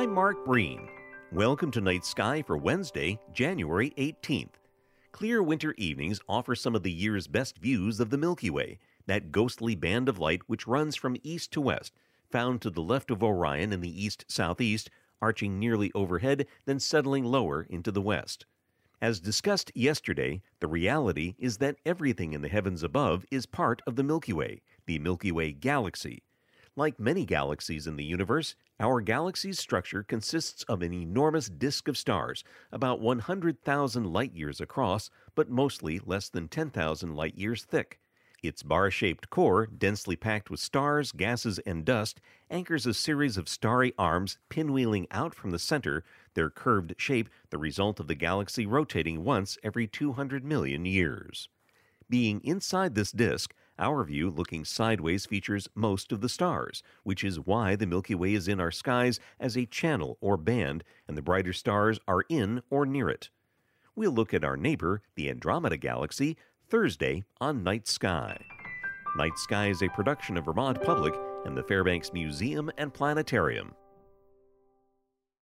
I'm Mark Breen. Welcome to Night Sky for Wednesday, January 18th. Clear winter evenings offer some of the year's best views of the Milky Way, that ghostly band of light which runs from east to west, found to the left of Orion in the east southeast, arching nearly overhead, then settling lower into the west. As discussed yesterday, the reality is that everything in the heavens above is part of the Milky Way, the Milky Way galaxy. Like many galaxies in the universe, our galaxy's structure consists of an enormous disk of stars, about 100,000 light years across, but mostly less than 10,000 light years thick. Its bar shaped core, densely packed with stars, gases, and dust, anchors a series of starry arms pinwheeling out from the center, their curved shape the result of the galaxy rotating once every 200 million years. Being inside this disk, our view looking sideways features most of the stars, which is why the Milky Way is in our skies as a channel or band, and the brighter stars are in or near it. We'll look at our neighbor, the Andromeda Galaxy, Thursday on Night Sky. Night Sky is a production of Vermont Public and the Fairbanks Museum and Planetarium.